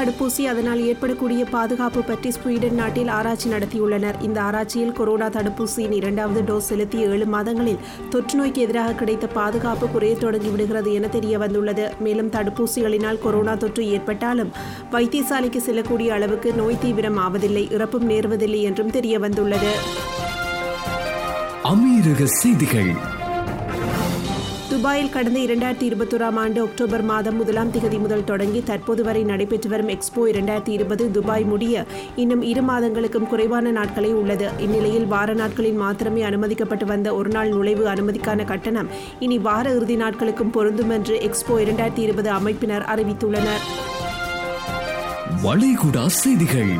தடுப்பூசி அதனால் ஏற்படக்கூடிய பாதுகாப்பு பற்றி ஸ்வீடன் நாட்டில் ஆராய்ச்சி நடத்தியுள்ளனர். இந்த ஆராய்ச்சியில் கொரோனா தடுப்பூசியின் இரண்டாவது டோஸ் செலுத்திய ஏழு மாதங்களில் தொற்று நோய்க்கு எதிராக கிடைத்த பாதுகாப்பு குறைய தொடங்கிவிடுகிறது என தெரிய வந்துள்ளது. மேலும் தடுப்பூசிகளினால் கொரோனா தொற்று ஏற்பட்டாலும் வைத்தியசாலைக்கு செல்லக்கூடிய அளவுக்கு நோய் தீவிரம் ஆவதில்லை இறப்பும் நேர்வதில்லை என்றும் தெரிய வந்துள்ளது. அமீரக செய்திகள். துபாயில் கடந்த இரண்டாயிரத்தி இருபத்தோராம் ஆண்டு அக்டோபர் மாதம் முதலாம் திகதி முதல் தொடங்கி தற்போது வரை நடைபெற்று வரும் எக்ஸ்போ இரண்டாயிரத்தி இருபது துபாய் முடிய இன்னும் இரு மாதங்களுக்கும் குறைவான நாட்களே உள்ளது. இந்நிலையில் வார நாட்களில் மாத்திரமே அனுமதிக்கப்பட்டு வந்த ஒருநாள் நுழைவு அனுமதிக்கான கட்டணம் இனி வார இறுதி நாட்களுக்கும் பொருந்தும் என்று எக்ஸ்போ இரண்டாயிரத்தி இருபது அமைப்பினர் அறிவித்துள்ளனர். வளைகுடா செய்திகள்.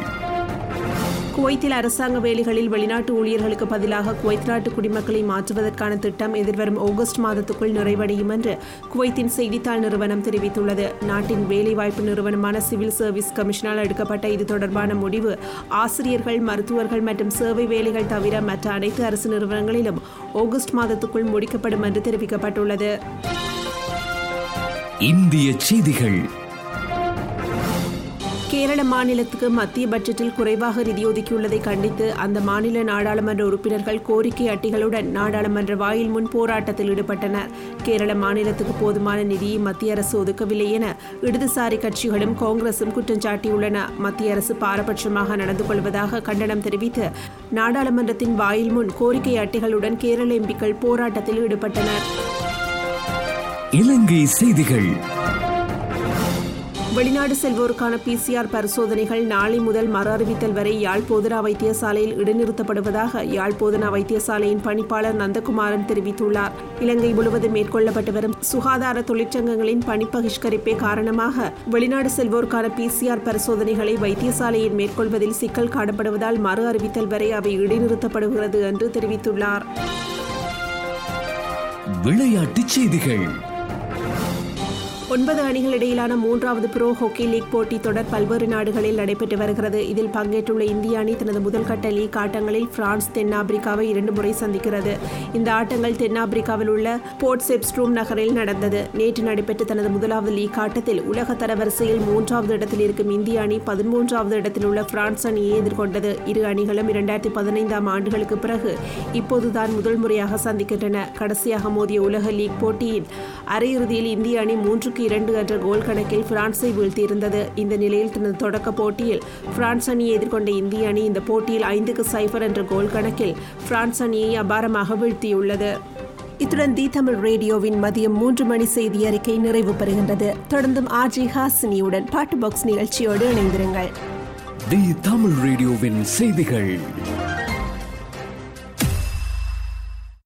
குவைத்தில் அரசாங்க வேலைகளில் வெளிநாட்டு ஊழியர்களுக்கு பதிலாக குவைத் நாட்டு குடிமக்களை மாற்றுவதற்கான திட்டம் எதிர்வரும் ஆகஸ்ட் மாதத்துக்குள் நிறைவடையும் என்று குவைத்தின் செய்தித்தாள் நிறுவனம் தெரிவித்துள்ளது. நாட்டின் வேலைவாய்ப்பு நிறுவனமான சிவில் சர்வீஸ் கமிஷனால் எடுக்கப்பட்ட இது தொடர்பான முடிவு. ஆசிரியர்கள் மருத்துவர்கள் மற்றும் சேவை வேலைகள் தவிர மற்ற அனைத்து அரசு நிறுவனங்களிலும் ஆகஸ்ட் மாதத்துக்குள் முடிக்கப்படும் என்று தெரிவிக்கப்பட்டுள்ளது. இந்திய செய்திகள். கேரள மாநிலத்துக்கு மத்திய பட்ஜெட்டில் குறைவாக நிதி ஒதுக்கியுள்ளதை கண்டித்து அந்த மாநில நாடாளுமன்ற உறுப்பினர்கள் கோரிக்கை அட்டிகளுடன் நாடாளுமன்ற வாயில் முன் போராட்டத்தில் ஈடுபட்டனர். கேரள மாநிலத்துக்கு போதுமான நிதியை மத்திய அரசு ஒதுக்கவில்லை என இடதுசாரி கட்சிகளும் காங்கிரசும் குற்றம் சாட்டியுள்ளன. மத்திய அரசு பாரபட்சமாக நடந்து கொள்வதாக கண்டனம் தெரிவித்து நாடாளுமன்றத்தின் வாயில் முன் கோரிக்கை அட்டிகளுடன் கேரள எம்பிக்கள் போராட்டத்தில் ஈடுபட்டனர். இலங்கை செய்திகள். வெளிநாடு செல்வோருக்கான பிசிஆர் பரிசோதனைகள் நாளை முதல் மறு அறிவித்தல் வரை யாழ் போதனா வைத்தியசாலையில் இடைநிறுத்தப்படுவதாக யாழ் போதனா வைத்தியசாலையின் பணிப்பாளர் நந்தகுமாரன் தெரிவித்துள்ளார். இலங்கை முழுவதும் மேற்கொள்ளப்பட்டு வரும் சுகாதார தொழிற்சங்கங்களின் பணிப்பகிஷ்கரிப்பே காரணமாக வெளிநாடு செல்வோருக்கான பிசிஆர் பரிசோதனைகளை வைத்தியசாலையில் மேற்கொள்வதில் சிக்கல் காணப்படுவதால் மறு அறிவித்தல் வரை அவை இடைநிறுத்தப்படுகிறது என்று தெரிவித்துள்ளார். விளையாட்டுச் செய்திகள். ஒன்பது அணிகள் இடையிலான மூன்றாவது ப்ரோ ஹாக்கி லீக் போட்டி தொடர் பல்வேறு நாடுகளில் நடைபெற்று வருகிறது. இதில் பங்கேற்றுள்ள இந்திய அணி தனது முதல் கட்ட லீக் ஆட்டங்களில் பிரான்ஸ் தென்னாப்பிரிக்காவை இரண்டு முறை சந்திக்கிறது. இந்த ஆட்டங்கள் தென்னாப்பிரிக்காவில் உள்ள போர்ட் செப்ஸ்ட்ரூம் நகரில் நடந்தது. நேற்று நடைபெற்ற தனது முதலாவது லீக் ஆட்டத்தில் உலக தரவரிசையில் மூன்றாவது இடத்தில் இருக்கும் இந்திய அணி பதிமூன்றாவது இடத்தில் உள்ள பிரான்ஸ் அணியை எதிர்கொண்டது. இரு அணிகளும் இரண்டாயிரத்தி பதினைந்தாம் ஆண்டுகளுக்கு பிறகு இப்போதுதான் முதல் முறையாக சந்திக்கின்றன. கடைசியாக மோதிய உலக லீக் போட்டியின் அரையிறுதியில் இந்திய அணி மூன்றுக்கு இரண்டு என்ற கோல் கணக்கில் பிரான்ஸை வீழ்த்தியிருந்தது. இந்த நிலையில் தனது தொடக்க போட்டியில் பிரான்ஸ் அணியை எதிர்கொண்ட இந்திய அணி இந்த போட்டியில் ஐந்துக்கு சைபர் என்ற கோல் கணக்கில் பிரான்ஸ் அணியை அபாரமாக வீழ்த்தியுள்ளது. இத்துடன் தி தமிழ் ரேடியோவின் மதியம் மூன்று மணி செய்தி அறிக்கை நிறைவு பெறுகின்றது. தொடர்ந்தும் ஆர்ஜி ஹாசினியுடன் பாட்டு பாக்ஸ் நிகழ்ச்சியோடு இணைந்திருங்கள். தி தமிழ் ரேடியோவின் செய்திகள்.